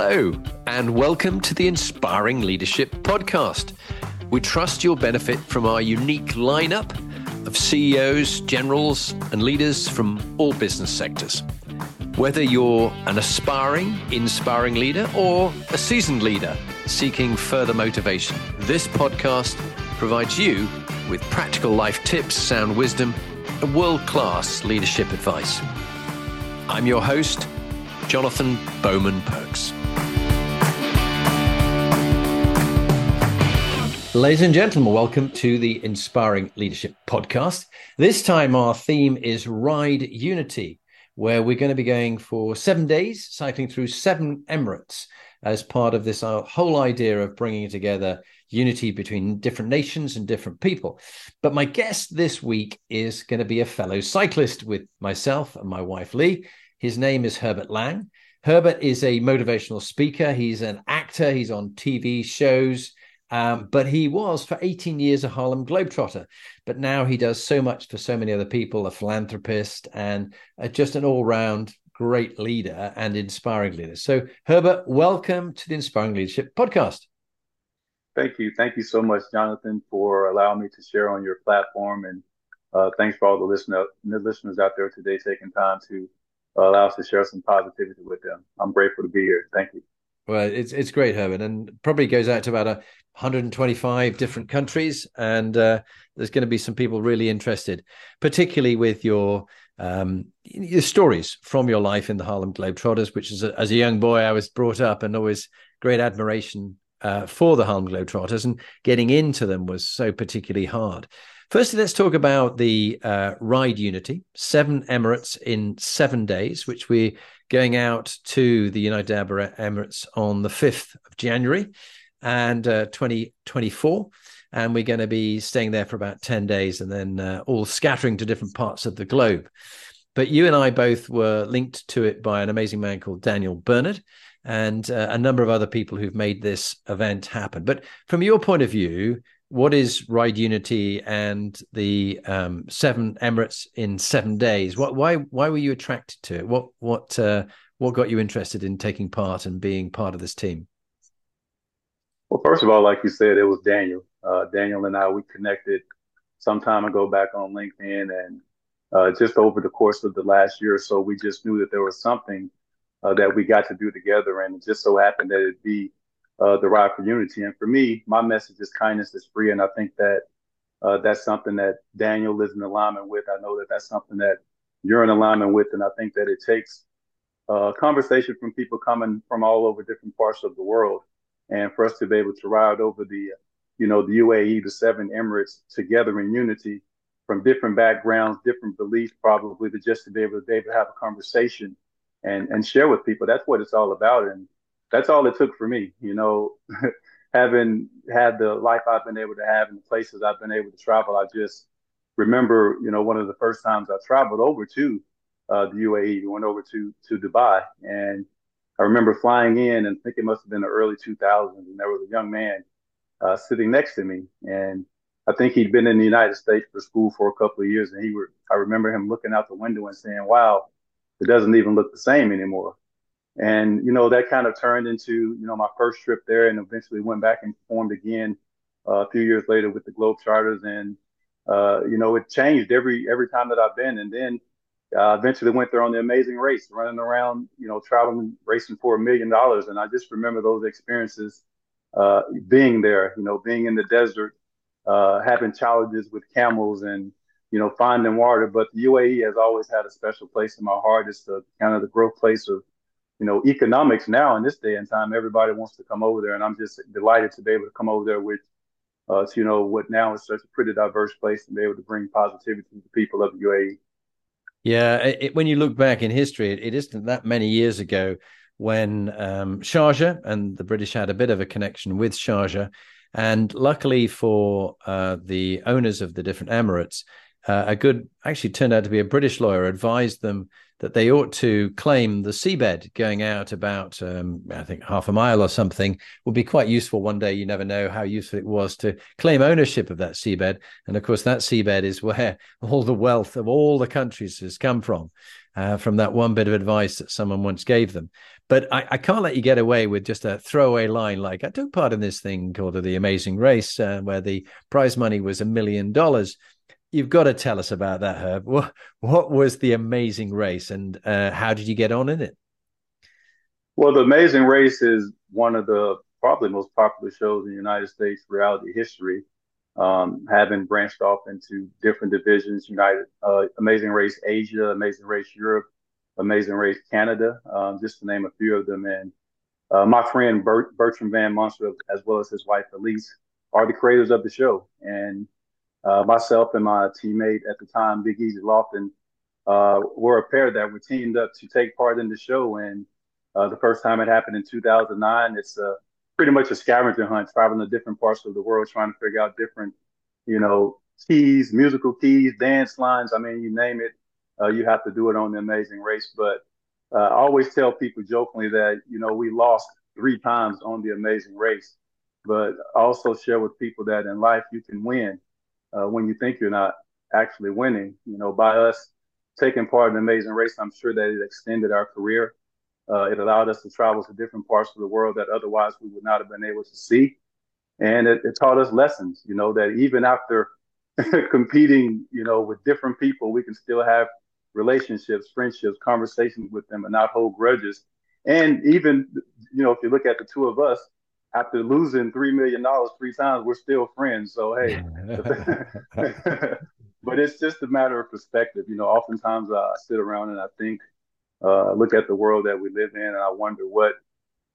Hello, and welcome to the Inspiring Leadership Podcast. We trust you'll benefit from our unique lineup of CEOs, generals, and leaders from all business sectors. Whether you're an aspiring, inspiring leader or a seasoned leader seeking further motivation, this podcast provides you with practical life tips, sound wisdom, and world class leadership advice. I'm your host, Jonathan Bowman Perks. Ladies and gentlemen, welcome to the Inspiring Leadership Podcast. This time, our theme is Ride Unity, where we're going to be going for seven days, cycling through seven Emirates as part of this whole idea of bringing together unity between different nations and different people. But my guest this week is going to be a fellow cyclist with myself and my wife, Lee. His name is Herbert Lang. Herbert is a motivational speaker, he's an actor, he's on TV shows. Um, but he was for 18 years a Harlem Globetrotter. But now he does so much for so many other people, a philanthropist and uh, just an all round great leader and inspiring leader. So, Herbert, welcome to the Inspiring Leadership Podcast. Thank you. Thank you so much, Jonathan, for allowing me to share on your platform. And uh, thanks for all the, listener, the listeners out there today taking time to allow us to share some positivity with them. I'm grateful to be here. Thank you. Well, it's it's great, Herman, and probably goes out to about 125 different countries, and uh, there's going to be some people really interested, particularly with your um, your stories from your life in the Harlem Globetrotters, which is a, as a young boy I was brought up and always great admiration uh, for the Harlem Globetrotters, and getting into them was so particularly hard. Firstly, let's talk about the uh, Ride Unity, seven Emirates in seven days, which we're going out to the United Arab Emirates on the 5th of January and uh, 2024. And we're going to be staying there for about 10 days and then uh, all scattering to different parts of the globe. But you and I both were linked to it by an amazing man called Daniel Bernard and uh, a number of other people who've made this event happen. But from your point of view, what is Ride Unity and the um, seven Emirates in seven days? What, why, why were you attracted to it? What, what, uh, what got you interested in taking part and being part of this team? Well, first of all, like you said, it was Daniel. Uh, Daniel and I we connected some time ago back on LinkedIn, and uh, just over the course of the last year or so, we just knew that there was something uh, that we got to do together, and it just so happened that it'd be uh, the ride for unity. And for me, my message is kindness is free, and I think that uh, that's something that Daniel is in alignment with. I know that that's something that you're in alignment with, and I think that it takes uh, conversation from people coming from all over different parts of the world, and for us to be able to ride over the, you know, the UAE, the seven Emirates together in unity, from different backgrounds, different beliefs, probably, to just to be able to, be able to have a conversation and and share with people. That's what it's all about, and that's all it took for me, you know, having had the life I've been able to have and the places I've been able to travel. I just remember, you know, one of the first times I traveled over to uh, the UAE, we went over to to Dubai, and I remember flying in, and I think it must have been the early 2000s, and there was a young man uh, sitting next to me, and I think he'd been in the United States for school for a couple of years, and he were. I remember him looking out the window and saying, "Wow, it doesn't even look the same anymore." And, you know, that kind of turned into, you know, my first trip there and eventually went back and formed again uh, a few years later with the Globetrotters. And, uh, you know, it changed every every time that I've been. And then uh, eventually went there on the amazing race, running around, you know, traveling, racing for a million dollars. And I just remember those experiences uh, being there, you know, being in the desert, uh, having challenges with camels and, you know, finding water. But the UAE has always had a special place in my heart. It's the kind of the growth place of you know, economics now in this day and time, everybody wants to come over there, and I'm just delighted to be able to come over there with, to, you know, what now is such a pretty diverse place and be able to bring positivity to the people of the UAE. Yeah, it, when you look back in history, it, it isn't that many years ago when um, Sharjah and the British had a bit of a connection with Sharjah, and luckily for uh, the owners of the different emirates, uh, a good, actually turned out to be a British lawyer, advised them that they ought to claim the seabed going out about, um, I think, half a mile or something would be quite useful one day. You never know how useful it was to claim ownership of that seabed. And of course, that seabed is where all the wealth of all the countries has come from, uh, from that one bit of advice that someone once gave them. But I, I, can't let you get away with just a throwaway line like, I took part in this thing called The Amazing Race, uh, where the prize money was a million dollars you've got to tell us about that, Herb. What what was the Amazing Race, and uh, how did you get on in it? Well, the Amazing Race is one of the probably most popular shows in United States reality history. Um, having branched off into different divisions, United uh, Amazing Race Asia, Amazing Race Europe, Amazing Race Canada, um, just to name a few of them. And uh, my friend Bert, Bertram Van Munster, as well as his wife Elise, are the creators of the show. And uh, myself and my teammate at the time, Big Easy Lofton, uh, were a pair that were teamed up to take part in the show. And uh, the first time it happened in 2009, it's pretty much a scavenger hunt, traveling to different parts of the world, trying to figure out different, you know, keys, musical keys, dance lines. I mean, you name it, uh, you have to do it on the Amazing Race. But uh, I always tell people jokingly that you know we lost three times on the Amazing Race, but I also share with people that in life you can win uh, when you think you're not actually winning. You know, by us taking part in the Amazing Race, I'm sure that it extended our career. Uh, it allowed us to travel to different parts of the world that otherwise we would not have been able to see. And it, it taught us lessons, you know, that even after competing, you know, with different people, we can still have relationships, friendships, conversations with them and not hold grudges. And even, you know, if you look at the two of us, after losing three million dollars three times, we're still friends. So hey, but it's just a matter of perspective. You know, oftentimes I sit around and I think, uh, look at the world that we live in, and I wonder what,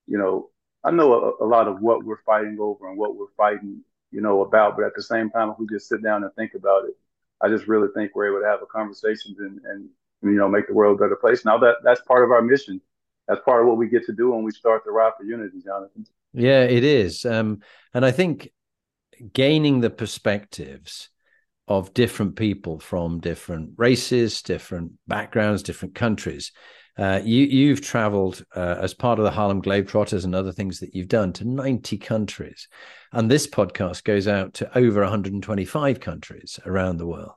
you know, I know a, a, lot of what we're fighting over and what we're fighting, you know, about. But at the same time, if we just sit down and think about it, I just really think we're able to have a conversation and, and you know make the world a better place. Now that that's part of our mission. That's part of what we get to do when we start the Ride for Unity, Jonathan. Yeah, it is. Um, and I think gaining the perspectives of different people from different races, different backgrounds, different countries. Uh, you, you've traveled uh, as part of the Harlem Globetrotters and other things that you've done to 90 countries. And this podcast goes out to over 125 countries around the world.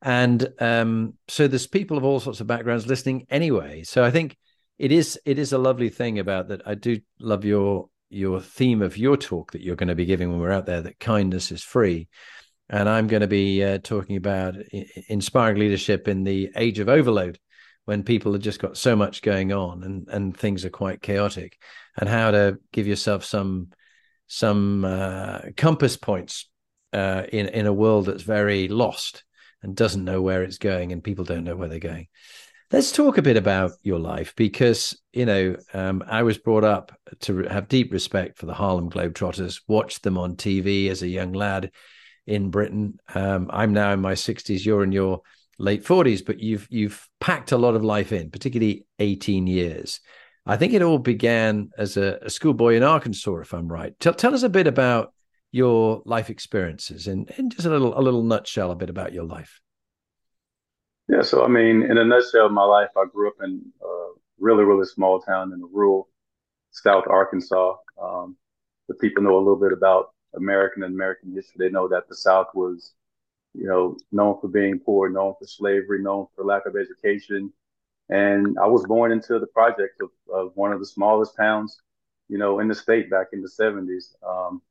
And um, so there's people of all sorts of backgrounds listening anyway. So I think it is it is a lovely thing about that. I do love your your theme of your talk that you're going to be giving when we're out there that kindness is free. And i'm going to be uh, talking about inspiring leadership in the age of overload when people have just got so much going on and and things are quite chaotic and how to give yourself some some uh, compass points uh, in in a world that's very lost and doesn't know where it's going and people don't know where they're going Let's talk a bit about your life because, you know, um, I was brought up to have deep respect for the Harlem Globetrotters, watched them on TV as a young lad in Britain. Um, I'm now in my 60s, you're in your late 40s, but you've you've packed a lot of life in, particularly 18 years. I think it all began as a, a schoolboy in Arkansas, if I'm right. Tell, tell us a bit about your life experiences and, and just a little a little nutshell, a bit about your life. Yeah, so I mean, in a nutshell, my life, I grew up in a really, really small town in the rural South Arkansas. Um, the people know a little bit about American and American history. They know that the South was, you know, known for being poor, known for slavery, known for lack of education. And I was born into the project of, of one of the smallest towns, you know, in the state back in the 70s. Um,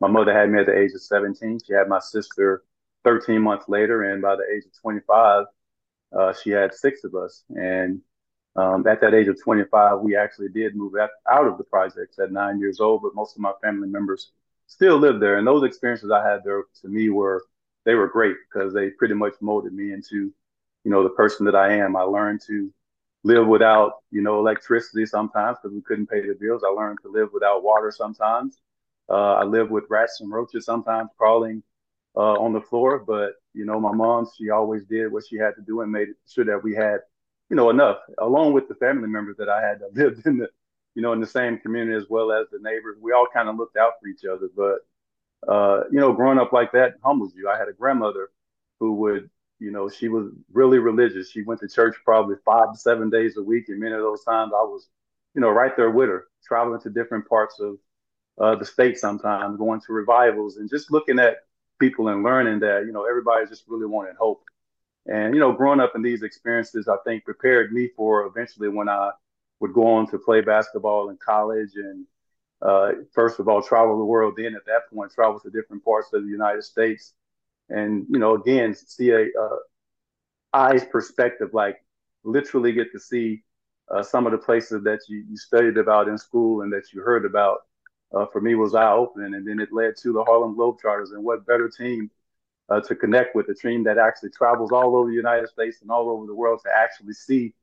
my mother had me at the age of 17. She had my sister 13 months later. And by the age of 25, uh, she had six of us. And um, at that age of 25, we actually did move out of the projects at nine years old, but most of my family members still live there. And those experiences I had there to me were, they were great because they pretty much molded me into, you know, the person that I am. I learned to live without, you know, electricity sometimes because we couldn't pay the bills. I learned to live without water sometimes. Uh, I lived with rats and roaches sometimes crawling uh, on the floor. But you know, my mom, she always did what she had to do and made sure that we had, you know, enough, along with the family members that I had that lived in the, you know, in the same community as well as the neighbors. We all kind of looked out for each other. But uh, you know, growing up like that humbles you. I had a grandmother who would you know, she was really religious. She went to church probably five to seven days a week, and many of those times I was, you know, right there with her, traveling to different parts of uh, the state sometimes, going to revivals, and just looking at people and learning that, you know, everybody just really wanted hope. And, you know, growing up in these experiences, I think prepared me for eventually when I would go on to play basketball in college and, uh, first of all, travel the world. Then at that point, travel to different parts of the United States. And, you know, again, see a, uh, eyes perspective, like literally get to see uh, some of the places that you, you studied about in school and that you heard about. Uh, for me was eye opening, and then it led to the Harlem Globetrotters. And what better team uh, to connect with a team that actually travels all over the United States and all over the world to actually see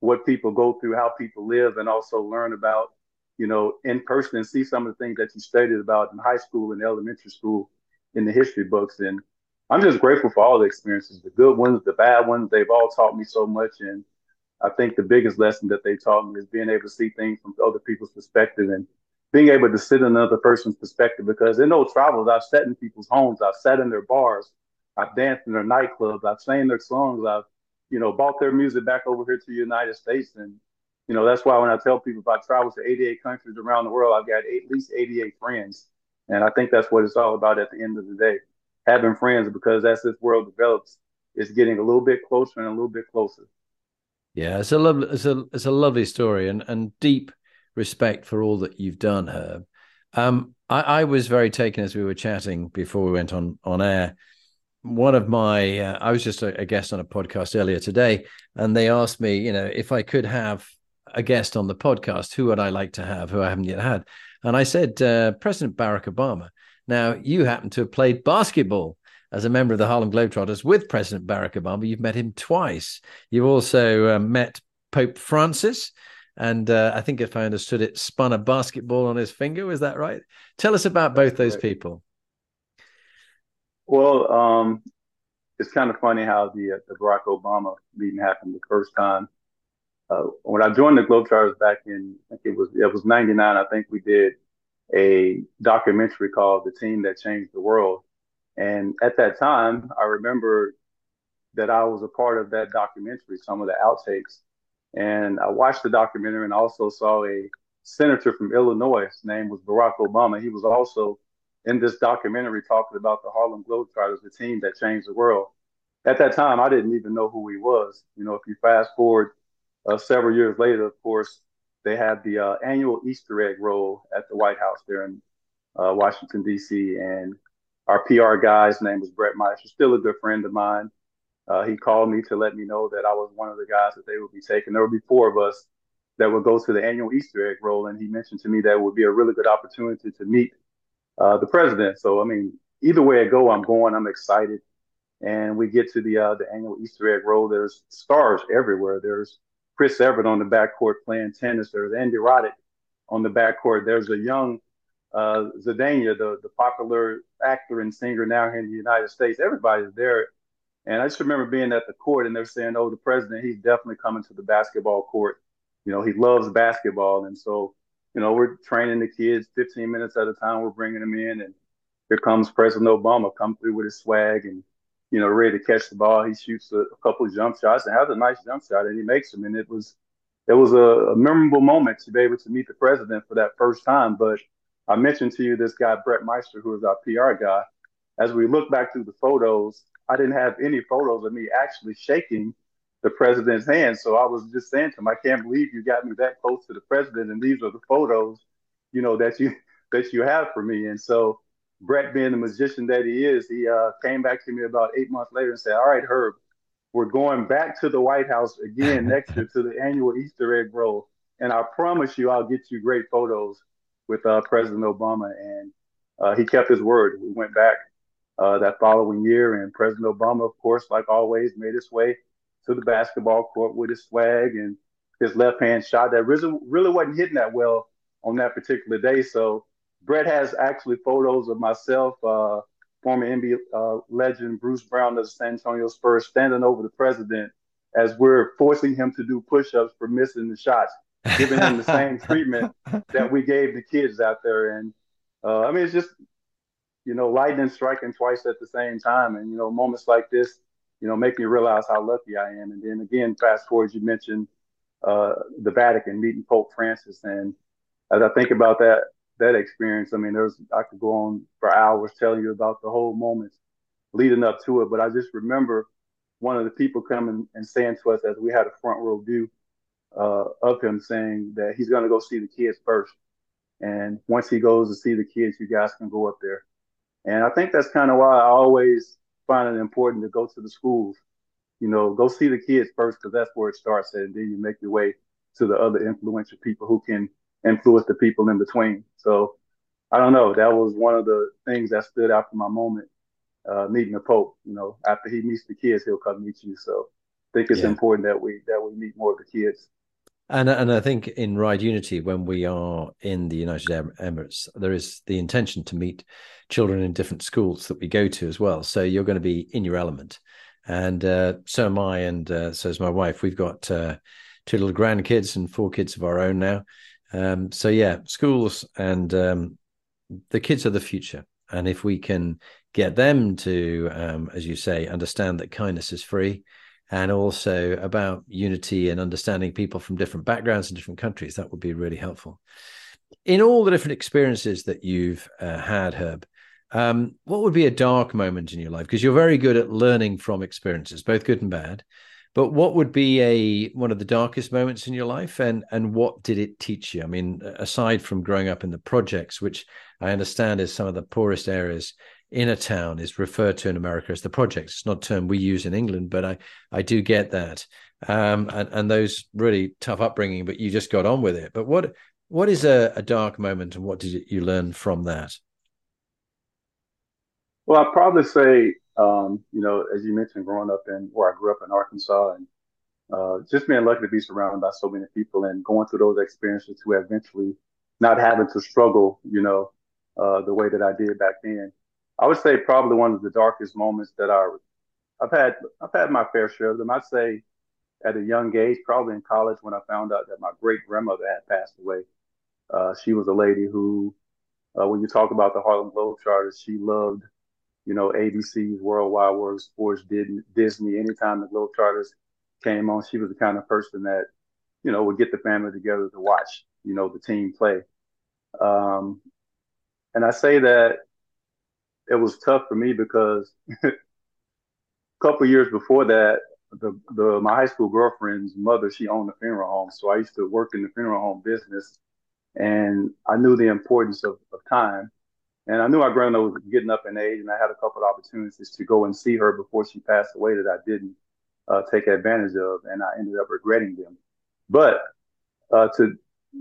what people go through, how people live, and also learn about, you know, in person and see some of the things that you studied about in high school and elementary school in the history books. And I'm just grateful for all the experiences, the good ones, the bad ones. They've all taught me so much. And I think the biggest lesson that they taught me is being able to see things from other people's perspective and being able to sit in another person's perspective because in those travels, I've sat in people's homes, I've sat in their bars, I've danced in their nightclubs, I've sang their songs, I've, you know, bought their music back over here to the United States. And, you know, that's why when I tell people if I travel to 88 countries around the world, I've got at least 88 friends. And I think that's what it's all about at the end of the day. Having friends because as this world develops, it's getting a little bit closer and a little bit closer. Yeah, it's a lovely, it's a, it's a lovely story and, and deep respect for all that you've done, Herb. Um, I, I, was very taken as we were chatting before we went on on air. One of my, uh, I was just a, a, guest on a podcast earlier today, and they asked me, you know, if I could have a guest on the podcast, who would I like to have, who I haven't yet had, and I said uh, President Barack Obama. Now, you happen to have played basketball as a member of the Harlem Globetrotters with President Barack Obama. You've met him twice. You've also uh, met Pope Francis and uh, I think if I understood it, spun a basketball on his finger. Was that right? Tell us about both those people. Well, um, it's kind of funny how the uh, the Barack Obama meeting happened the first time. Uh, when I joined the Globetrotters back in, I think it was it was '99. I think we did a documentary called "The Team That Changed the World," and at that time, I remember that I was a part of that documentary. Some of the outtakes, and I watched the documentary and also saw a senator from Illinois. His name was Barack Obama. He was also in this documentary talking about the Harlem Globetrotters, the team that changed the world. At that time, I didn't even know who he was. You know, if you fast forward uh, several years later, of course, they had the uh, annual Easter egg roll at the White House there in uh, Washington, D.C. And our PR guy's name was Brett Meister, still a good friend of mine. Uh, he called me to let me know that I was one of the guys that they would be taking. There would be four of us that would go to the annual Easter egg roll, and he mentioned to me that would be a really good opportunity to meet uh, the president. So, I mean, either way I go, I'm going. I'm excited. And we get to the uh, the annual Easter egg roll. There's stars everywhere. There's Chris Evert on the backcourt playing tennis. There's Andy Roddick on the backcourt. There's a young uh, Zendaya, the the popular actor and singer now here in the United States. Everybody's there and I just remember being at the court and they're saying, oh, the president, he's definitely coming to the basketball court. You know, he loves basketball. And so, you know, we're training the kids 15 minutes at a time. We're bringing them in. And here comes President Obama come through with his swag and, you know, ready to catch the ball. He shoots a, a couple of jump shots and has a nice jump shot and he makes them. And it was, it was a, a memorable moment to be able to meet the president for that first time. But I mentioned to you this guy, Brett Meister, who is our PR guy. As we look back through the photos, I didn't have any photos of me actually shaking the president's hand. So I was just saying to him, I can't believe you got me that close to the president, and these are the photos, you know, that you that you have for me. And so Brett, being the magician that he is, he uh, came back to me about eight months later and said, "All right, Herb, we're going back to the White House again next year to the annual Easter egg roll, and I promise you, I'll get you great photos with uh, President Obama." And uh, he kept his word. We went back uh, that following year. And President Obama, of course, like always, made his way to the basketball court with his swag and his left hand shot that really, really wasn't hitting that well on that particular day. So Brett has actually photos of myself, uh, former NBA uh, legend Bruce Bowen of the San Antonio Spurs, standing over the president as we're forcing him to do push-ups for missing the shots, giving him the same treatment that we gave the kids out there. And uh, I mean, it's just you know, lightning striking twice at the same time. And, you know, moments like this you know, make me realize how lucky I am. And then again, fast forward, you mentioned uh, the Vatican meeting Pope Francis, and as I think about that that experience, I mean, there's I could go on for hours telling you about the whole moments leading up to it, but I just remember one of the people coming and saying to us as we had a front row view uh, of him saying that he's going to go see the kids first. And once he goes to see the kids, you guys can go up there. And I think that's kind of why I always find it important to go to the schools. You know, go see the kids first because that's where it starts, and then you make your way to the other influential people who can influence the people in between. So I don't know. That was one of the things that stood out for my moment uh, meeting the Pope. You know, after he meets the kids, he'll come meet you. So I think it's yeah. important that we that we meet more of the kids. And and I think in Ride Unity, when we are in the United Emirates, there is the intention to meet children in different schools that we go to as well. So you're going to be in your element, and uh, so am I, and uh, so is my wife. We've got uh, two little grandkids and four kids of our own now. Um, so yeah, schools and um, the kids are the future, and if we can get them to, um, as you say, understand that kindness is free and also about unity and understanding people from different backgrounds and different countries. That would be really helpful. In all the different experiences that you've uh, had, Herb, um, what would be a dark moment in your life? Because you're very good at learning from experiences, both good and bad. But what would be a one of the darkest moments in your life, and and what did it teach you? I mean, aside from growing up in the projects, which I understand is some of the poorest areas in a town is referred to in America as the project. It's not a term we use in England, but I I do get that. Um, and, and those really tough upbringing, but you just got on with it. But what what is a, a dark moment, and what did you learn from that? Well, I'd probably say, um, you know, as you mentioned, growing up in where I grew up in Arkansas, and uh, just being lucky to be surrounded by so many people and going through those experiences to eventually not having to struggle, you know, uh, the way that I did back then. I would say probably one of the darkest moments that I, I've had. I've had my fair share of them. I'd say at a young age, probably in college, when I found out that my great grandmother had passed away. Uh, she was a lady who, uh, when you talk about the Harlem Globetrotters, she loved, you know, ABC's Worldwide World Sports, Disney. Anytime the Globetrotters came on, she was the kind of person that, you know, would get the family together to watch, you know, the team play. Um, and I say that it was tough for me because a couple years before that, the the my high school girlfriend's mother she owned a funeral home, so I used to work in the funeral home business, and I knew the importance of, of time, and I knew our grandmother was getting up in age, and I had a couple of opportunities to go and see her before she passed away that I didn't uh, take advantage of, and I ended up regretting them. But uh, to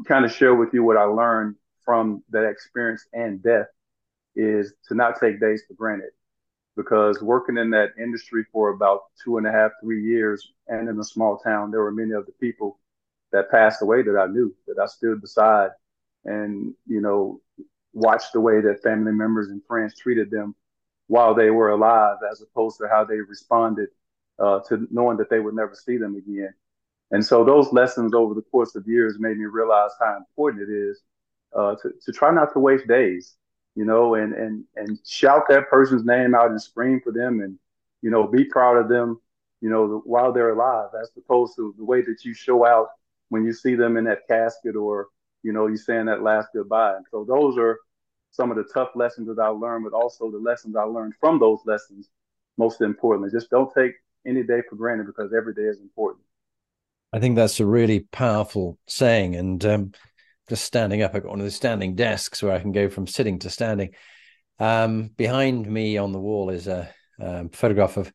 kind of share with you what I learned from that experience and death is to not take days for granted because working in that industry for about two and a half, three years and in a small town, there were many of the people that passed away that I knew that I stood beside and, you know, watched the way that family members and friends treated them while they were alive as opposed to how they responded uh, to knowing that they would never see them again. And so those lessons over the course of years made me realize how important it is uh, to, to try not to waste days you know, and and and shout that person's name out and scream for them, and you know, be proud of them, you know, while they're alive, as opposed to the way that you show out when you see them in that casket or you know, you saying that last goodbye. And so those are some of the tough lessons that I learned, but also the lessons I learned from those lessons. Most importantly, just don't take any day for granted because every day is important. I think that's a really powerful saying, and um, just standing up. I've got one of the standing desks where I can go from sitting to standing. Um, behind me on the wall is a, a, photograph of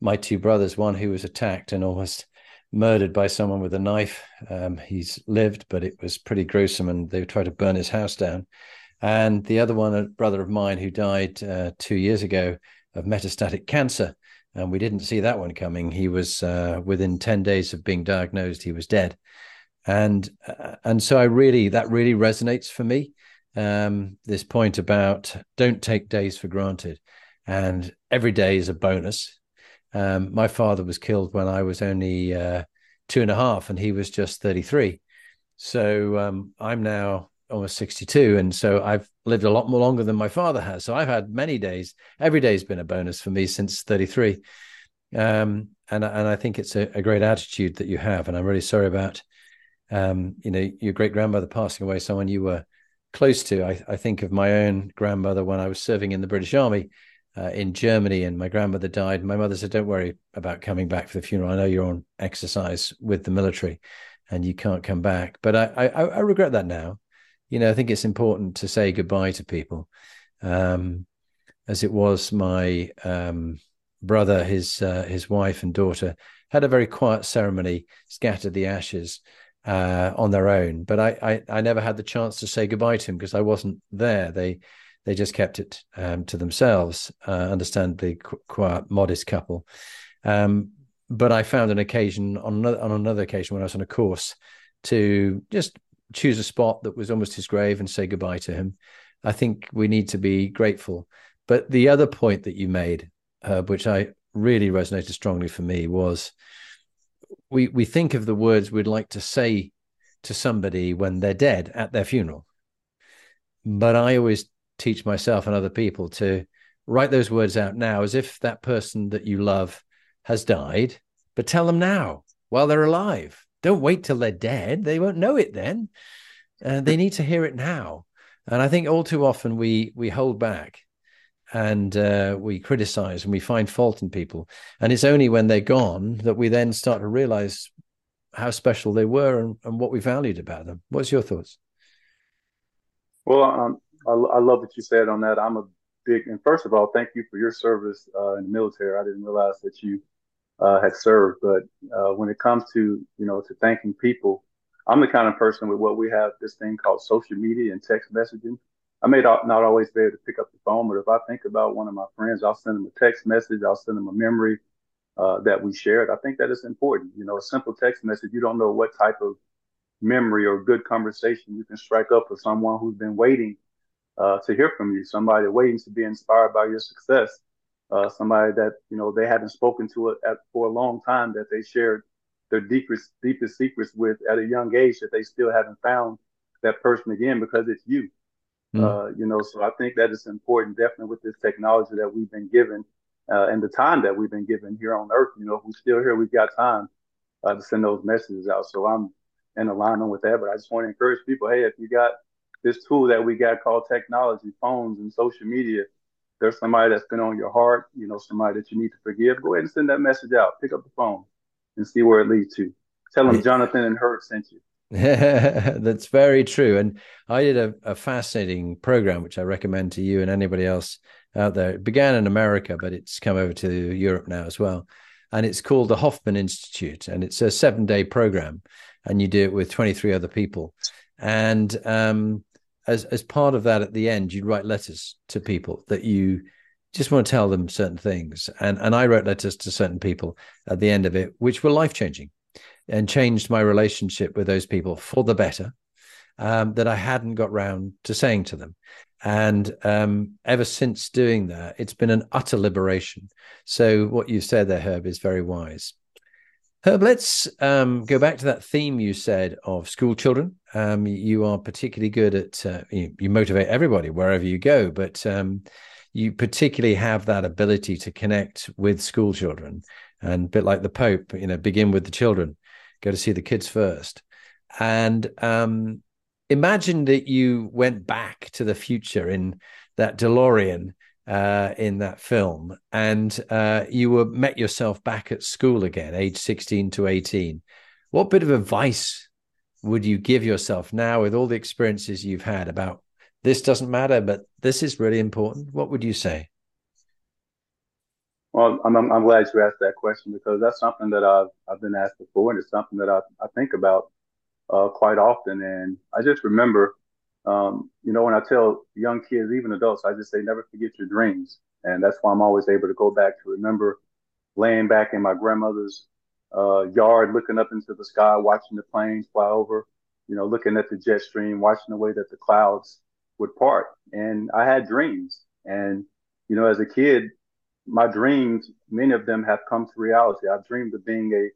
my two brothers, one who was attacked and almost murdered by someone with a knife. Um, he's lived, but it was pretty gruesome, and they tried to burn his house down. And the other one, a brother of mine who died uh, two years ago of metastatic cancer. And we didn't see that one coming. He was uh, within 10 days of being diagnosed, he was dead and uh, and so I really that really resonates for me. Um, this point about don't take days for granted, and every day is a bonus. Um, my father was killed when I was only uh, two and a half, and he was just thirty three. So um, I'm now almost 62 and so i've lived a lot more longer than my father has so i've had many days every day's been a bonus for me since 33 Um, and and I think it's a, a, great attitude that you have. And I'm really sorry about, um, you know, your great grandmother passing away, someone you were close to. I, I, think of my own grandmother when I was serving in the British Army uh, in Germany, and my grandmother died. My mother said, "Don't worry about coming back for the funeral. I know you're on exercise with the military, and you can't come back." But I, I, I regret that now. You know, I think it's important to say goodbye to people. Um, as it was my um, brother, his uh, his wife and daughter had a very quiet ceremony, scattered the ashes uh, on their own. But I, I, I never had the chance to say goodbye to him because I wasn't there. They they just kept it um, to themselves. Uh, understand the quiet, modest couple. Um, but I found an occasion on another, on another occasion when I was on a course to just choose a spot that was almost his grave and say goodbye to him. I think we need to be grateful but the other point that you made, uh, which I really resonated strongly for me, was we we think of the words we'd like to say to somebody when they're dead at their funeral. But I always teach myself and other people to write those words out now as if that person that you love has died, but tell them now while they're alive. Don't wait till they're dead. They won't know it then. Uh, they need to hear it now. And I think all too often we we hold back and uh, we criticize and we find fault in people. And it's only when they're gone that we then start to realize how special they were and, and what we valued about them. What's your thoughts? Well, um, I, I, love what you said on that. I'm a big, and first of all, thank you for your service uh, in the military. I didn't realize that you uh, had served, but uh, when it comes to, you know, to thanking people, I'm the kind of person with what we have this thing called social media and text messaging. I may not, always be able to pick up the phone, but if I think about one of my friends, I'll send them a text message. I'll send them a memory uh, that we shared. I think that is important. You know, a simple text message, you don't know what type of memory or good conversation you can strike up with someone who's been waiting uh, to hear from you, somebody waiting to be inspired by your success, uh, somebody that, you know, they haven't spoken to it at, for a long time that they shared their deepest, deepest secrets with at a young age that they still haven't found that person again because it's you. Mm. Uh, you know, so I think that is important, definitely with this technology that we've been given uh, and the time that we've been given here on Earth. You know, if we're still here, we've got time uh, to send those messages out. So I'm in alignment with that. But I just want to encourage people, hey, if you got this tool that we got called technology, phones and social media, there's somebody that's been on your heart, you know, somebody that you need to forgive, go ahead and send that message out. Pick up the phone and see where it leads to. Tell them Jonathan and Herb sent you. That's very true. And I did a, a, fascinating program, which I recommend to you and anybody else out there. It began in America, but it's come over to Europe now as well. And it's called the Hoffman Institute. And it's a seven day program. And you do it with 23 other people. And um, as, as part of that, at the end, you'd write letters to people that you just want to tell them certain things. And, and I wrote letters to certain people at the end of it, which were life changing and changed my relationship with those people for the better um, that I hadn't got round to saying to them. And um, ever since doing that, it's been an utter liberation. So, what you said there, Herb, is very wise. Herb, let's um, go back to that theme you said of school children. Um, you are particularly good at, uh, you, you, motivate everybody wherever you go, but um, you particularly have that ability to connect with school children. And a bit like the Pope, you know, begin with the children go to see the kids first. And um, imagine that you went back to the future in that DeLorean uh, in that film, and uh, you were met yourself back at school again, age sixteen to eighteen. What bit of advice would you give yourself now, with all the experiences you've had about this doesn't matter, but this is really important? What would you say? Well, I'm, I'm glad you asked that question because that's something that I've, I've been asked before and it's something that I, I think about uh, quite often. And I just remember, um, you know, when I tell young kids, even adults, I just say, never forget your dreams. And that's why I'm always able to go back to remember laying back in my grandmother's uh, yard, looking up into the sky, watching the planes fly over, you know, looking at the jet stream, watching the way that the clouds would part. And I had dreams. And, you know, as a kid, my dreams, many of them have come to reality. I dreamed of being a,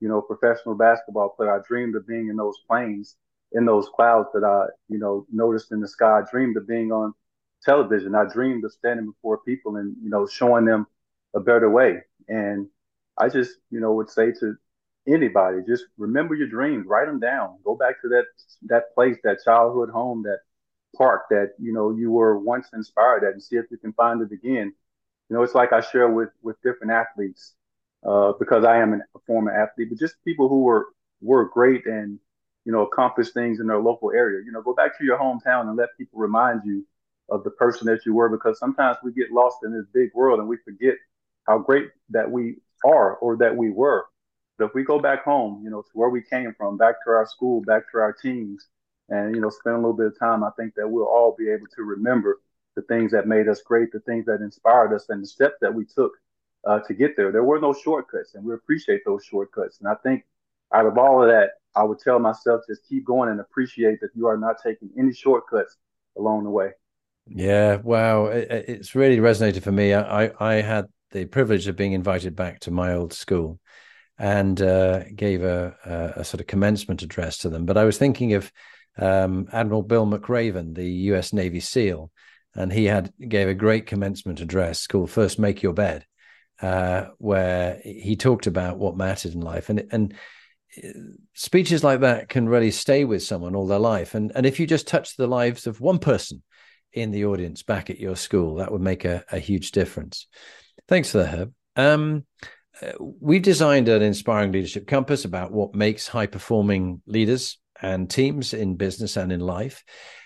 you know, professional basketball player. I dreamed of being in those planes, in those clouds that I, you know, noticed in the sky. I dreamed of being on television. I dreamed of standing before people and, you know, showing them a better way. And I just, you know, would say to anybody, just remember your dreams, write them down, go back to that that place, that childhood home, that park that you know you were once inspired at, and see if you can find it again. You know, it's like I share with with different athletes uh, because I am a former athlete, but just people who were were great and you know accomplished things in their local area. You know, go back to your hometown and let people remind you of the person that you were, because sometimes we get lost in this big world and we forget how great that we are or that we were. But if we go back home, you know, to where we came from, back to our school, back to our teams, and you know, spend a little bit of time, I think that we'll all be able to remember the things that made us great, the things that inspired us, and the steps that we took uh, to get there. There were no shortcuts, and we appreciate those shortcuts. And I think out of all of that, I would tell myself just keep going and appreciate that you are not taking any shortcuts along the way. Yeah, wow, it, it's really resonated for me. I I had the privilege of being invited back to my old school and uh, gave a, a, sort of commencement address to them. But I was thinking of um, Admiral Bill McRaven, the U.S. Navy SEAL, and he had gave a great commencement address called "First Make Your Bed," uh, where he talked about what mattered in life, and and uh, speeches like that can really stay with someone all their life. And and if you just touch the lives of one person in the audience back at your school, that would make a, a huge difference. Thanks for that, Herb. Um, uh, we designed an inspiring leadership compass about what makes high performing leaders and teams in business and in life.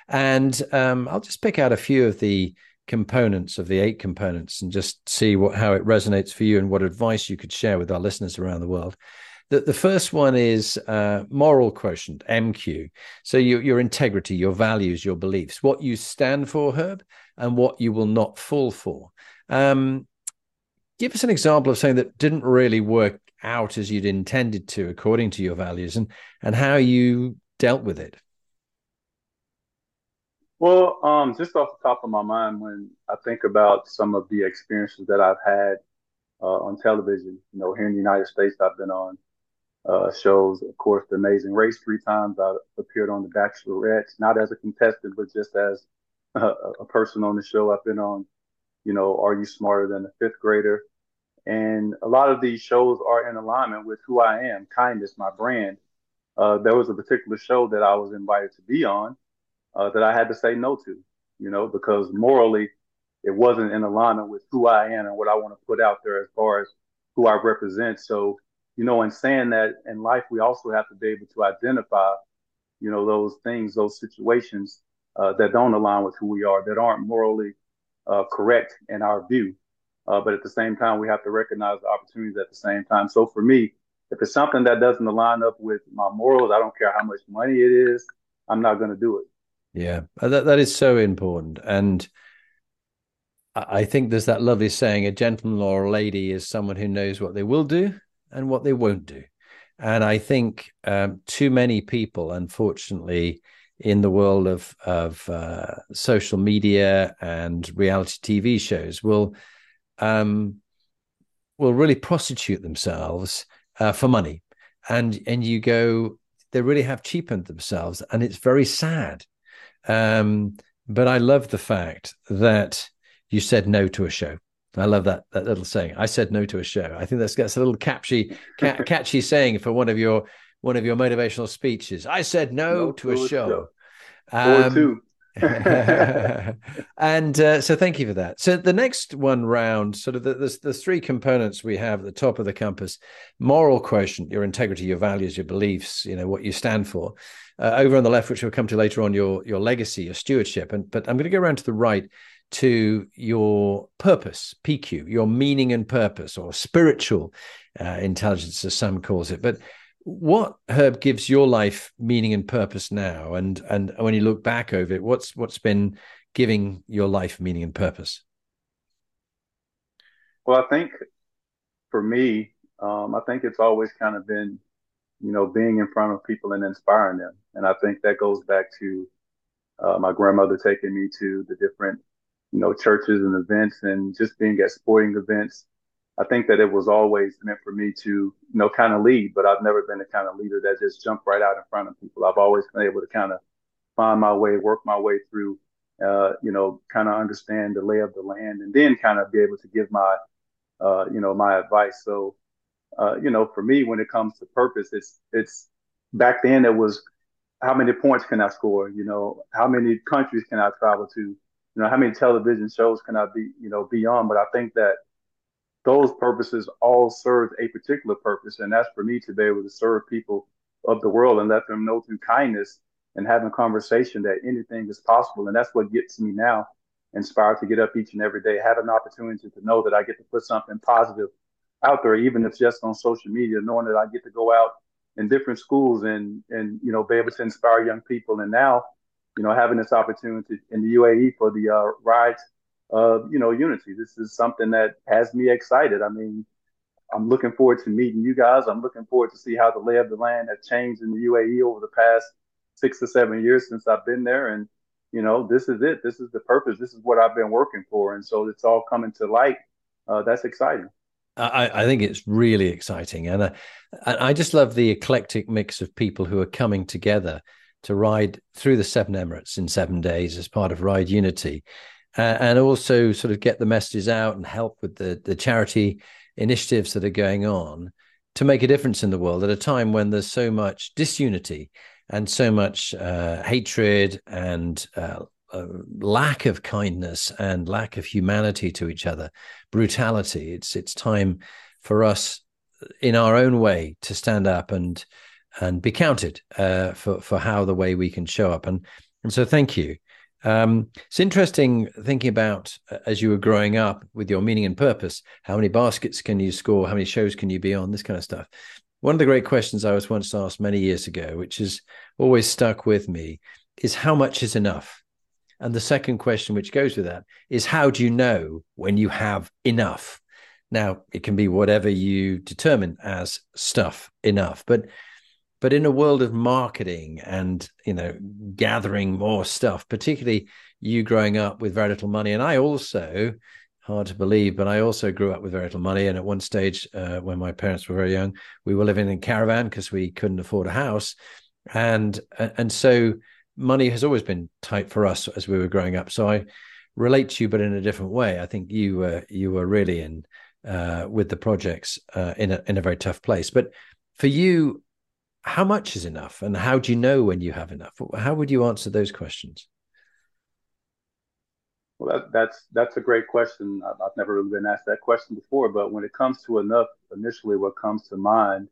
And um, I'll just pick out a few of the components of the eight components and just see what how it resonates for you and what advice you could share with our listeners around the world. The, the first one is uh, moral quotient, MQ. So your, your integrity, your values, your beliefs, what you stand for, Herb, and what you will not fall for. Um, give us an example of something that didn't really work out as you'd intended to according to your values and and how you dealt with it? Well um, just off the top of my mind when i think about some of the experiences that i've had uh, on television you know here in the united states i've been on uh, shows of course the amazing race three times. I appeared on the bachelorette not as a contestant but just as a, a person on the show. I've been on you know are you smarter than a fifth grader and a lot of these shows are in alignment with who I am, kindness, my brand. Uh, there was a particular show that I was invited to be on uh, that I had to say no to, you know, because morally it wasn't in alignment with who I am and what I want to put out there as far as who I represent. So, you know, in saying that in life, we also have to be able to identify, you know, those things, those situations uh, that don't align with who we are, that aren't morally uh, correct in our view. Uh, but at the same time, we have to recognize the opportunities at the same time. So for me, if it's something that doesn't align up with my morals, I don't care how much money it is, I'm not going to do it. Yeah, uh, that that is so important, and I think there's that lovely saying: a gentleman or a lady is someone who knows what they will do and what they won't do. And I think um, too many people, unfortunately, in the world of of uh, social media and reality TV shows, will um, will really prostitute themselves uh, for money, and and you go, they really have cheapened themselves, and it's very sad. Um, but I love the fact that you said no to a show. I love that that little saying. I said no to a show. I think that's that's a little catchy ca- catchy saying for one of your one of your motivational speeches. I said no, no to a show. show. Um, and uh, so thank you for that. So the next one round, sort of the, the, the three components we have at the top of the compass: moral quotient, your integrity, your values, your beliefs, you know what you stand for. Uh, over on the left, which we'll come to later on, your your legacy, your stewardship. And but I'm going to go around to the right to your purpose, PQ, your meaning and purpose, or spiritual uh, intelligence, as some calls it. But what herb gives your life meaning and purpose now? And and when you look back over it what's what's been giving your life meaning and purpose? Well i think for me um, i think it's always kind of been you know being in front of people and inspiring them. And i think that goes back to uh, my grandmother taking me to the different you know churches and events and just being at sporting events I think that it was always meant for me to, you know, kind of lead, but I've never been the kind of leader that just jumped right out in front of people. I've always been able to kind of find my way, work my way through, uh, you know, kind of understand the lay of the land and then kind of be able to give my, uh, you know, my advice. So uh, you know, for me, when it comes to purpose, it's it's back then it was how many points can I score? You know, how many countries can I travel to? You know, how many television shows can I be, you know, be on? But I think that those purposes all serve a particular purpose, and that's for me to be able to serve people of the world and let them know through kindness and having conversation that anything is possible. And that's what gets me now inspired to get up each and every day, have an opportunity to know that I get to put something positive out there, even if it's just on social media, knowing that I get to go out in different schools and and you know be able to inspire young people. And now, you know, having this opportunity in the UAE for the uh, rides of you know unity, this is something that has me excited. I mean, I'm looking forward to meeting you guys. I'm looking forward to see how the lay of the land has changed in the UAE over the past six to seven years since I've been there. And, you know, this is it. This is the purpose. This is what I've been working for. And so it's all coming to light. Uh, that's exciting. I, I, think it's really exciting. And uh, I just love the eclectic mix of people who are coming together to ride through the seven Emirates in seven days as part of Ride Unity. Uh, and also sort of get the messages out and help with the, the charity initiatives that are going on to make a difference in the world at a time when there's so much disunity and so much uh, hatred and uh, uh, lack of kindness and lack of humanity to each other, brutality. It's it's time for us, in our own way, to stand up and and be counted uh, for for how the way we can show up. And and so, thank you. Um, it's interesting thinking about uh, as you were growing up with your meaning and purpose. How many baskets can you score? How many shows can you be on? This kind of stuff. One of the great questions I was once asked many years ago, which has always stuck with me, is how much is enough? And the second question, which goes with that, is how do you know when you have enough? Now, it can be whatever you determine as stuff enough, but but in a world of marketing and you know gathering more stuff, particularly you growing up with very little money, and I also hard to believe, but I also grew up with very little money. And at one stage, uh, when my parents were very young, we were living in a caravan because we couldn't afford a house, and and so money has always been tight for us as we were growing up. So I relate to you, but in a different way. I think you were you were really in uh, with the projects uh, in a in a very tough place. But for you, how much is enough, and how do you know when you have enough? How would you answer those questions? Well, that, that's that's a great question. I've, I've never really been asked that question before. But when it comes to enough, initially, what comes to mind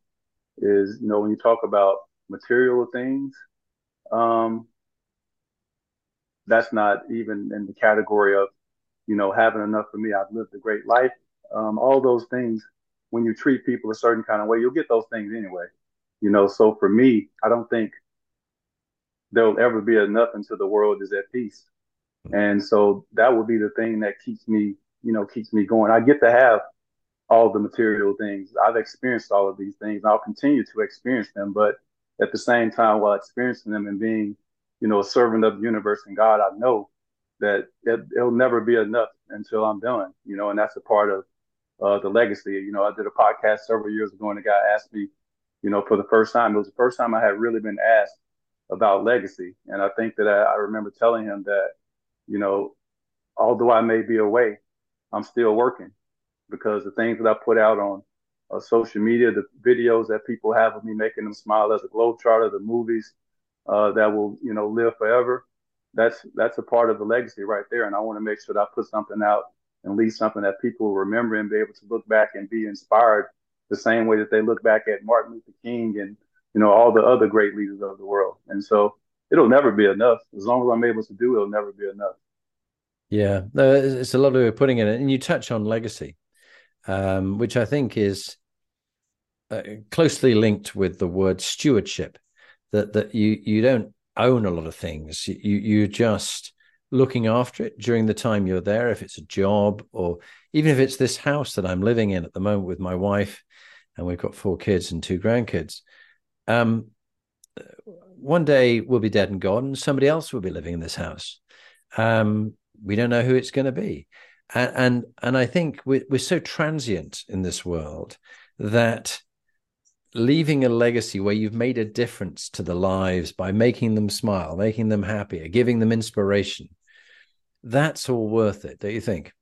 is you know when you talk about material things, um, that's not even in the category of you know having enough for me. I've lived a great life. Um, all those things, when you treat people a certain kind of way, you'll get those things anyway. You know, so for me, I don't think there'll ever be enough until the world is at peace. And so that would be the thing that keeps me, you know, keeps me going. I get to have all the material things. I've experienced all of these things. I'll continue to experience them, but at the same time, while experiencing them and being, you know, a servant of the universe and God, I know that it, will never be enough until I'm done. You know, and that's a part of uh, the legacy. You know, I did a podcast several years ago, and a guy asked me, you know, for the first time. It was the first time I had really been asked about legacy, and I think that I, I remember telling him that you know, although I may be away, I'm still working because the things that I put out on uh, social media, the videos that people have of me making them smile as a globetrotter, the movies uh, that will, you know, live forever. That's that's a part of the legacy right there, and I want to make sure that I put something out and leave something that people will remember and be able to look back and be inspired the same way that they look back at Martin Luther King and you know all the other great leaders of the world. And so it'll never be enough. As long as I'm able to do it, it'll never be enough. Yeah, it's a lovely way of putting it. And you touch on legacy, um, which I think is uh, closely linked with the word stewardship. That that you you don't own a lot of things. You you're just looking after it during the time you're there. If it's a job, or even if it's this house that I'm living in at the moment with my wife, and we've got four kids and two grandkids. Um, one day we'll be dead and gone, and somebody else will be living in this house. Um, we don't know who it's going to be, and and, and I think we're, we're so transient in this world that leaving a legacy where you've made a difference to the lives by making them smile, making them happier, giving them inspiration, that's all worth it, don't you think?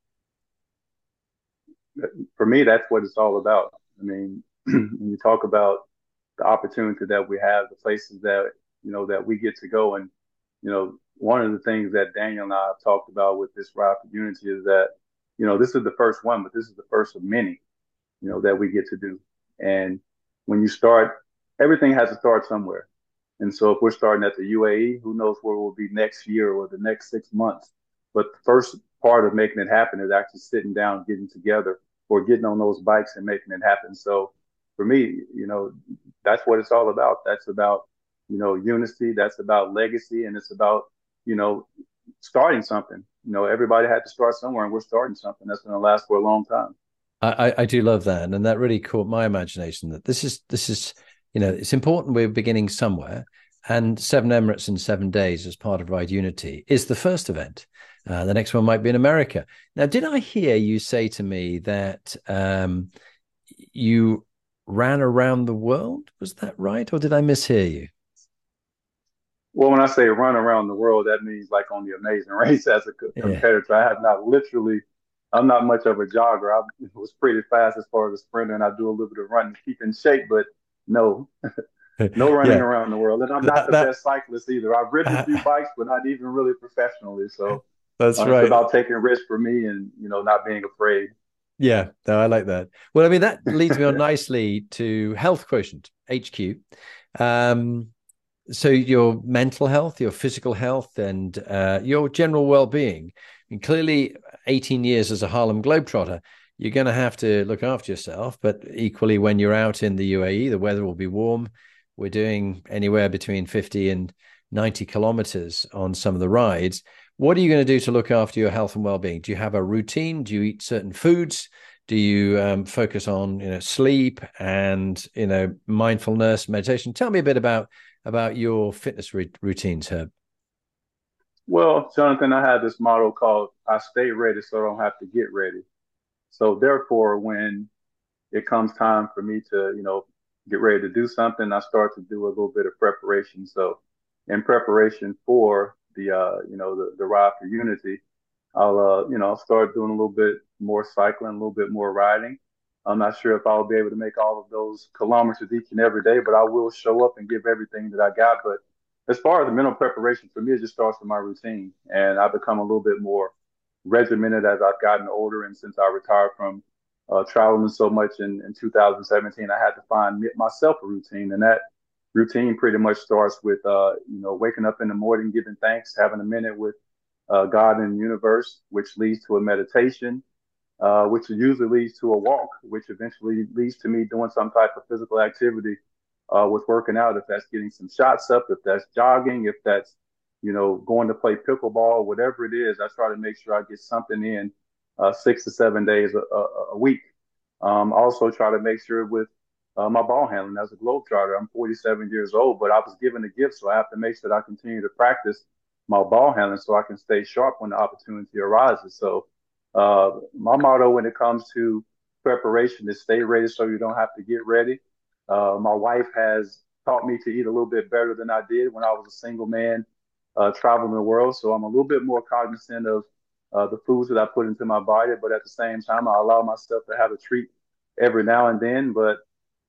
For me, that's what it's all about. I mean, you talk about the opportunity that we have, the places that you know that we get to go, and you know, one of the things that Daniel and I have talked about with this Ride for Unity is that you know this is the first one, but this is the first of many, you know, that we get to do. And when you start, everything has to start somewhere. And so if we're starting at the UAE, who knows where we'll be next year or the next six months. But the first part of making it happen is actually sitting down, getting together, or getting on those bikes and making it happen. So for me, you know, that's what it's all about. That's about, you know, unity. That's about legacy. And it's about, you know, starting something. You know, everybody had to start somewhere and we're starting something that's going to last for a long time. I, I do love that. And that really caught my imagination that this is, this is, you know, it's important we're beginning somewhere. And Seven Emirates in seven days as part of Ride Unity is the first event. Uh, the next one might be in America. Now, did I hear you say to me that um, you ran around the world? Was that right, or did I mishear you? Well, when I say run around the world, that means like on the Amazing Race as a competitor. Yeah. I have not literally. I'm not much of a jogger. I was pretty fast as far as a sprinter, and I do a little bit of running to keep in shape. But no, no running yeah. around the world. And I'm not the that, best cyclist either. I've ridden a few bikes, but not even really professionally. So that's uh, right. About taking risks for me and you know not being afraid. Yeah, no, I like that. Well, I mean that leads me on nicely to health quotient HQ. Um, so your mental health, your physical health, and uh, your general well-being. And clearly, 18 years as a Harlem Globetrotter, you're going to have to look after yourself. But equally, when you're out in the UAE, the weather will be warm. We're doing anywhere between 50 and 90 kilometers on some of the rides. What are you going to do to look after your health and well-being? Do you have a routine? Do you eat certain foods? Do you um, focus on you know sleep and you know mindfulness, meditation? Tell me a bit about about your fitness routines, Herb. Well, Jonathan, I have this motto called "I stay ready, so I don't have to get ready." So therefore, when it comes time for me to, you know, get ready to do something, I start to do a little bit of preparation. So in preparation for the, uh, you know, the, the ride for unity, I'll, uh, you know, start doing a little bit more cycling, a little bit more riding. I'm not sure if I'll be able to make all of those kilometers each and every day, but I will show up and give everything that I got. But as far as the mental preparation for me, it just starts with my routine. And I've become a little bit more regimented as I've gotten older. And since I retired from uh, traveling so much in, in 2017, I had to find myself a routine. And that routine pretty much starts with, uh, you know, waking up in the morning, giving thanks, having a minute with uh, God and the universe, which leads to a meditation, uh, which usually leads to a walk, which eventually leads to me doing some type of physical activity uh, with working out. If that's getting some shots up, if that's jogging, if that's you know, going to play pickleball, whatever it is, I try to make sure I get something in uh, six to seven days a, a, a week. Um, also try to make sure with uh, my ball handling as a globetrotter, I'm 47 years old, but I was given a gift, so I have to make sure that I continue to practice my ball handling so I can stay sharp when the opportunity arises. So uh, my motto when it comes to preparation is stay ready so you don't have to get ready. Uh, my wife has taught me to eat a little bit better than I did when I was a single man uh, traveling the world. So I'm a little bit more cognizant of uh, the foods that I put into my body, but at the same time, I allow myself to have a treat every now and then. But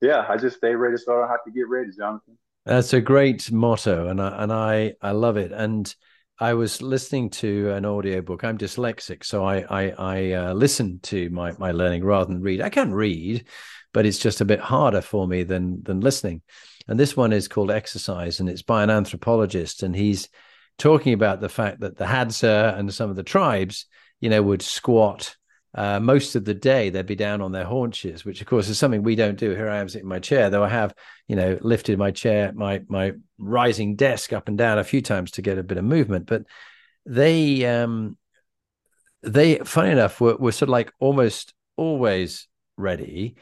yeah, I just stay ready so I don't have to get ready, Jonathan. That's a great motto, and I, and I I love it. And I was listening to an audiobook. I'm dyslexic, so I I, I uh, listen to my my learning rather than read. I can read, but it's just a bit harder for me than than listening. And this one is called Exercise, and it's by an anthropologist, and he's talking about the fact that the Hadza and some of the tribes, you know, would squat uh, most of the day. They'd be down on their haunches, which of course is something we don't do. Here I am sitting in my chair, though I have, you know, lifted my chair, my my rising desk up and down a few times to get a bit of movement. But they, um, they, funny enough, were, were sort of like almost always ready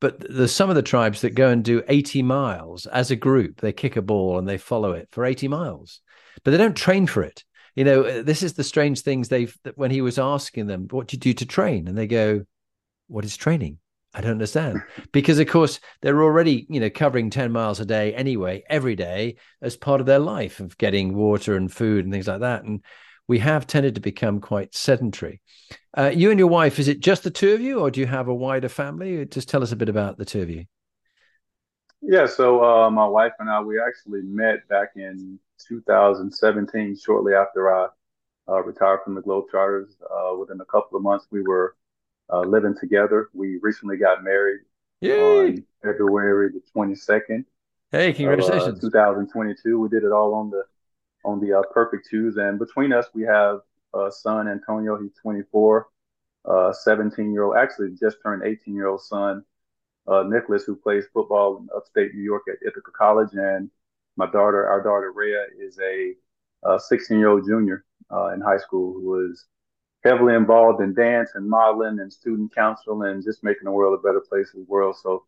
but there's some of the tribes that go and do 80 miles as a group they kick a ball and they follow it for 80 miles but they don't train for it. You know, uh, this is the strange things they've when he was asking them, "What do you do to train?" and they go, "What is training?" I don't understand because, of course, they're already you know covering ten miles a day anyway, every day as part of their life of getting water and food and things like that. And we have tended to become quite sedentary. Uh, you and your wife, is it just the two of you, or do you have a wider family? Just tell us a bit about the two of you. Yeah, so uh, my wife and I, we actually met back in 2017, shortly after I uh, retired from the Globetrotters. Uh, within a couple of months, we were uh, living together. We recently got married Yay! on February the 22nd Hey, of uh, congratulations. 2022. We did it all on the on the uh, perfect twos, and between us, we have a son, Antonio. He's 24, uh, 17 year old, actually just turned 18 year old son, uh, Nicholas, who plays football in upstate New York at Ithaca College, and my daughter, our daughter Reya, is a 16 year old junior uh, in high school who was heavily involved in dance and modeling and student council and just making the world a better place in the world. So,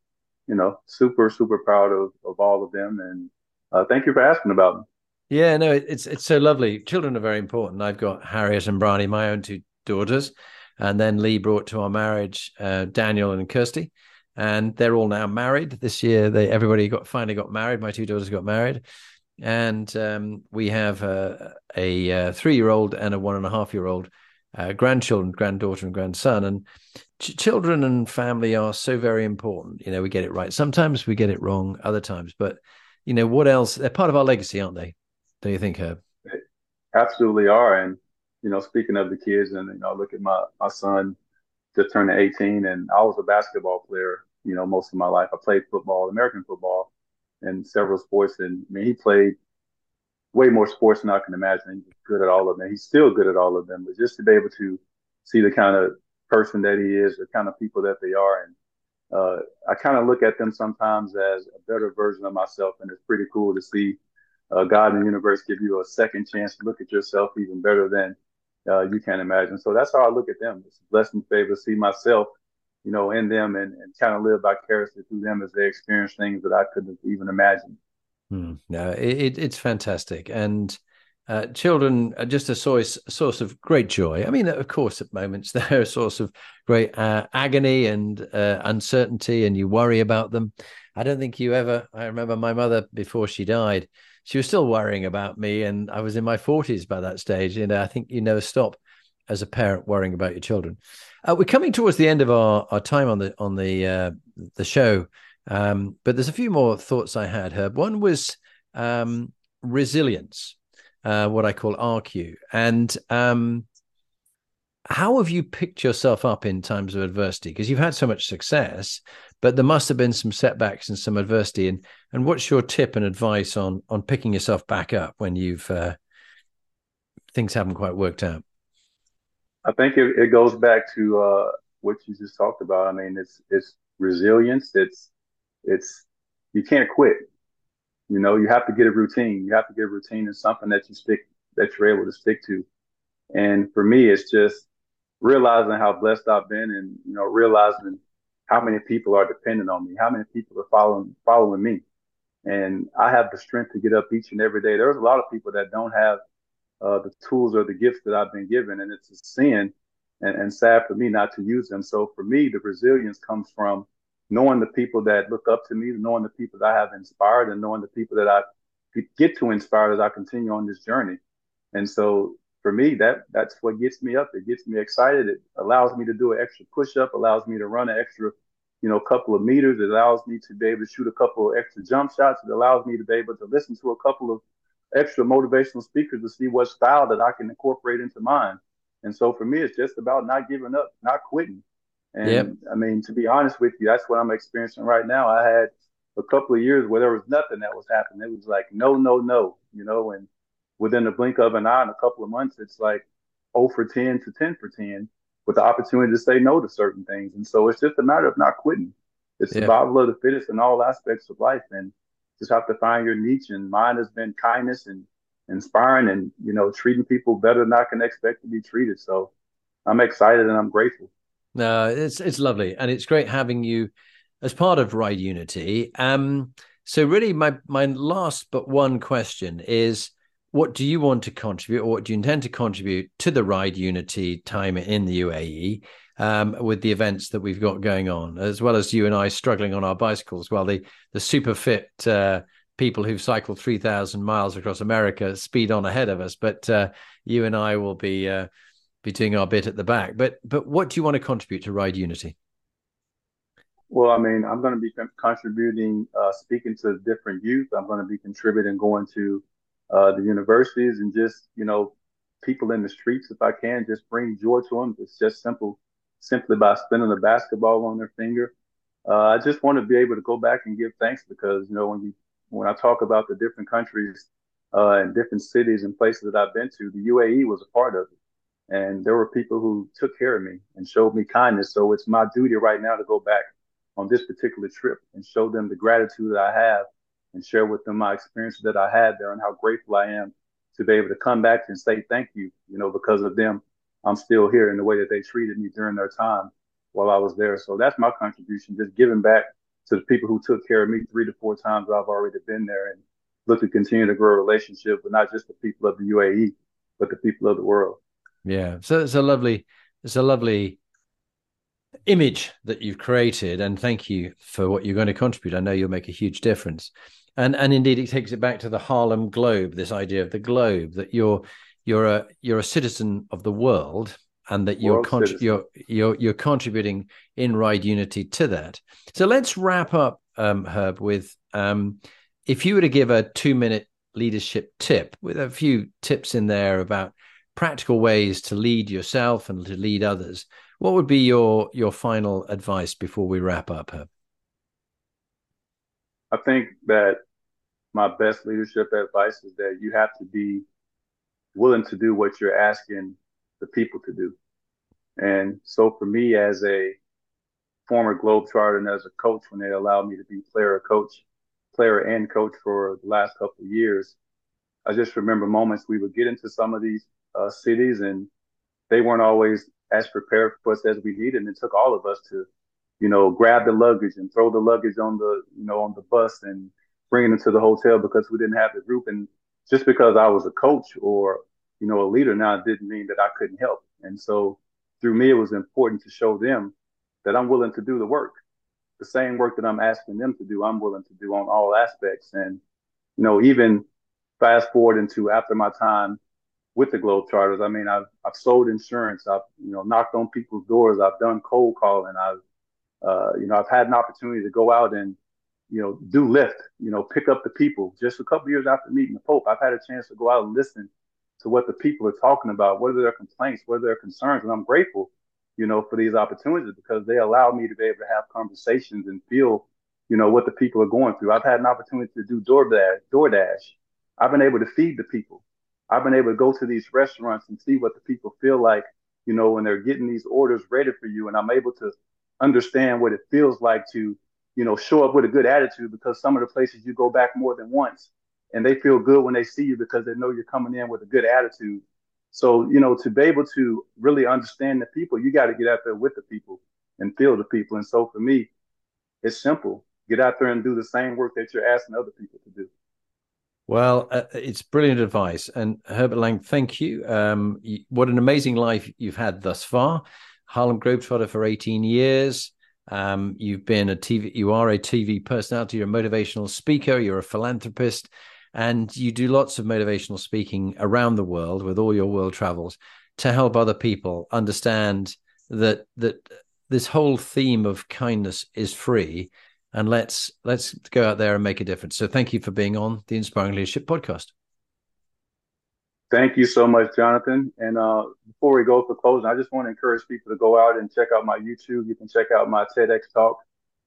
you know, super, super proud of, of all of them. And uh, thank you for asking about them. Yeah, no, it's it's so lovely. Children are very important. I've got Harriet and Bryony, my own two daughters, and then Lee brought to our marriage uh, Daniel and Kirsty, and they're all now married. This year, they everybody got finally got married. My two daughters got married, and um, we have a, a, a three-year-old and a one and a half-year-old uh, grandchildren, granddaughter, and grandson. And ch- children and family are so very important. You know, we get it right. Sometimes we get it wrong. Other times, but you know, what else? They're part of our legacy, aren't they? Do you think, Herb? They absolutely are. And, you know, speaking of the kids, and, you know, look at my, my son just turned 18, and I was a basketball player, you know, most of my life. I played football, American football, and several sports. And I mean, he played way more sports than I can imagine. He's good at all of them. He's still good at all of them. But just to be able to see the kind of person that he is, the kind of people that they are, and uh, I kind of look at them sometimes as a better version of myself, and it's pretty cool to see uh, God and the universe give you a second chance to look at yourself even better than uh, you can't imagine. So that's how I look at them. It's a blessing be see myself, you know, in them and, and kind of live vicariously through them as they experience things that I couldn't even imagine. Hmm. No, it, it's fantastic, and uh, children are just a source source of great joy. I mean, of course, at moments they're a source of great uh, agony and uh, uncertainty, and you worry about them. I don't think you ever. I remember my mother before she died. She was still worrying about me, and I was in my forties by that stage. You know, I think you never stop as a parent worrying about your children. Uh, we're coming towards the end of our, our time on the on the uh, the show. Um, but there's a few more thoughts I had, Herb. One was um, resilience, uh, what I call RQ. And um, how have you picked yourself up in times of adversity? Because you've had so much success, but there must have been some setbacks and some adversity. And and what's your tip and advice on on picking yourself back up when you've uh, things haven't quite worked out? I think it, it goes back to uh, what you just talked about. I mean, it's it's resilience. It's it's you can't quit. You know, you have to get a routine. You have to get a routine and something that you stick that you're able to stick to. And for me, it's just realizing how blessed I've been, and you know, realizing how many people are dependent on me, how many people are following following me, and I have the strength to get up each and every day. There's a lot of people that don't have uh, the tools or the gifts that I've been given, and it's a sin and, and sad for me not to use them. So for me, the resilience comes from knowing the people that look up to me, knowing the people that I have inspired, and knowing the people that I get to inspire as I continue on this journey. And so for me, that that's what gets me up. It gets me excited. It allows me to do an extra push up, allows me to run an extra, you know, couple of meters. It allows me to be able to shoot a couple of extra jump shots. It allows me to be able to listen to a couple of extra motivational speakers to see what style that I can incorporate into mine. And so for me, it's just about not giving up, not quitting. And yep. I mean, to be honest with you, that's what I'm experiencing right now. I had a couple of years where there was nothing that was happening. It was like no, no, no, you know, and within the blink of an eye in a couple of months, it's like 0 for 10 to 10 for 10 with the opportunity to say no to certain things. And so it's just a matter of not quitting. It's yep. survival of the fittest in all aspects of life. And just have to find your niche. And mine has been kindness and inspiring and, you know, treating people better than I can expect to be treated. So I'm excited and I'm grateful. No, it's it's lovely, and it's great having you as part of Ride Unity. Um, so really, my my last but one question is: What do you want to contribute, or what do you intend to contribute to the Ride Unity time in the UAE? Um, with the events that we've got going on, as well as you and I struggling on our bicycles, while the the super fit uh, people who've cycled three thousand miles across America speed on ahead of us. But uh, you and I will be uh, be doing our bit at the back. But but what do you want to contribute to Ride Unity? Well, I mean, I'm going to be contributing, uh, speaking to different youth. I'm going to be contributing, going to uh, the universities and just, you know, people in the streets if I can, just bring joy to them. It's just simple, simply by spinning a basketball on their finger. Uh, I just want to be able to go back and give thanks because, you know, when you, when I talk about the different countries uh, and different cities and places that I've been to, the UAE was a part of it. And there were people who took care of me and showed me kindness. So it's my duty right now to go back on this particular trip and show them the gratitude that I have and share with them my experiences that I had there and how grateful I am to be able to come back and say thank you. You know, because of them, I'm still here in the way that they treated me during their time while I was there. So that's my contribution, just giving back to the people who took care of me three to four times I've already been there and look to continue to grow a relationship with not just the people of the UAE, but the people of the world. Yeah. So it's a lovely, it's a lovely image that you've created and thank you for what you're going to contribute. I know you'll make a huge difference. And and indeed it takes it back to the harlem globe this idea of the globe that you're you're a you're a citizen of the world and that you're con- you're you're you're contributing in ride unity to that. So let's wrap up um, herb with um, if you were to give a two minute leadership tip with a few tips in there about practical ways to lead yourself and to lead others what would be your your final advice before we wrap up, Herb? I think that my best leadership advice is that you have to be willing to do what you're asking the people to do. And so for me as a former Globetrotter and as a coach, when they allowed me to be player coach, player and coach for the last couple of years, I just remember moments we would get into some of these uh, cities and they weren't always as prepared for us as we needed. And it took all of us to, you know, grab the luggage and throw the luggage on the, you know, on the bus and bring it into the hotel because we didn't have the group. And just because I was a coach or, you know, a leader now didn't mean that I couldn't help. And so through me, it was important to show them that I'm willing to do the work. The same work that I'm asking them to do, I'm willing to do on all aspects. And, you know, even fast forward into after my time with the Globetrotters. I mean, I've I've sold insurance. I've you know knocked on people's doors. I've done cold calling. I've uh, you know I've had an opportunity to go out and you know do lift. You know, pick up the people. Just a couple years after meeting the Pope, I've had a chance to go out and listen to what the people are talking about. What are their complaints? What are their concerns? And I'm grateful, you know, for these opportunities because they allow me to be able to have conversations and feel, you know, what the people are going through. I've had an opportunity to do DoorDash. DoorDash. I've been able to feed the people. I've been able to go to these restaurants and see what the people feel like, you know, when they're getting these orders ready for you. And I'm able to understand what it feels like to, you know, show up with a good attitude because some of the places you go back more than once and they feel good when they see you because they know you're coming in with a good attitude. So, you know, to be able to really understand the people, you got to get out there with the people and feel the people. And so for me, it's simple. Get out there and do the same work that you're asking other people to do. Well, uh, it's brilliant advice. And Herbert Lang, thank you. Um, what an amazing life you've had thus far. Harlem Globetrotter for 18 years. Um, you've been a TV, you are a TV personality, you're a motivational speaker, you're a philanthropist, and you do lots of motivational speaking around the world with all your world travels to help other people understand that that this whole theme of kindness is free and let's let's go out there and make a difference. So thank you for being on the Inspiring Leadership podcast. Thank you so much, Jonathan. And uh, before we go for closing, I just want to encourage people to go out and check out my YouTube. You can check out my TEDx talk.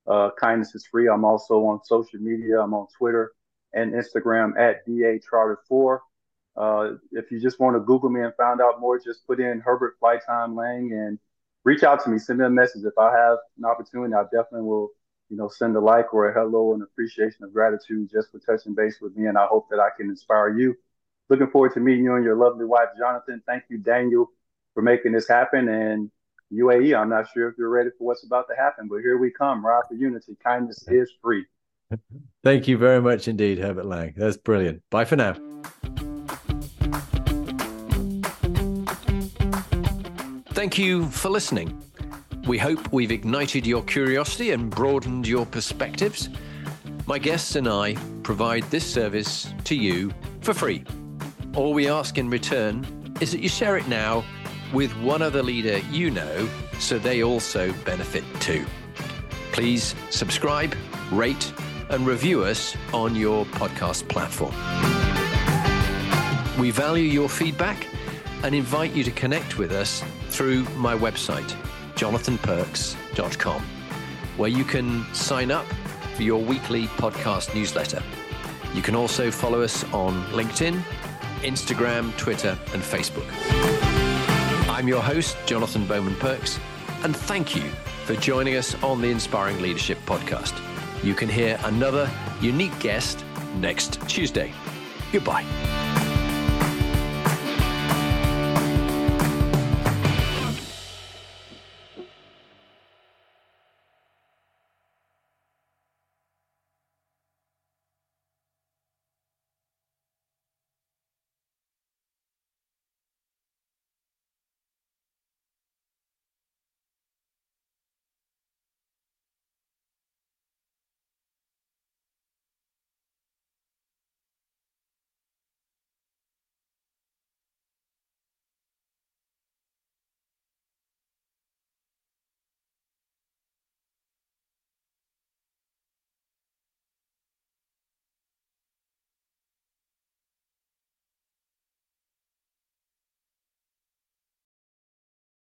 Uh, kindness is free. I'm also on social media. I'm on Twitter and Instagram at da trotter 4 uh, if you just want to Google me and find out more, just put in Herbert Flight Time Lang and reach out to me. Send me a message. If I have an opportunity, I definitely will you know, send a like or a hello and appreciation of gratitude just for touching base with me. And I hope that I can inspire you. Looking forward to meeting you and your lovely wife, Jonathan. Thank you, Daniel, for making this happen. And UAE, I'm not sure if you're ready for what's about to happen, but here we come. Ride for unity. Kindness is free. Thank you very much indeed, Herbert Lang. That's brilliant. Bye for now. Thank you for listening. We hope we've ignited your curiosity and broadened your perspectives. My guests and I provide this service to you for free. All we ask in return is that you share it now with one other leader you know so they also benefit too. Please subscribe, rate, and review us on your podcast platform. We value your feedback and invite you to connect with us through my website, jonathanperks.com, where you can sign up for your weekly podcast newsletter. You can also follow us on LinkedIn, Instagram, Twitter, and Facebook. I'm your host, Jonathan Bowman Perks, and thank you for joining us on the Inspiring Leadership Podcast. You can hear another unique guest next Tuesday. Goodbye.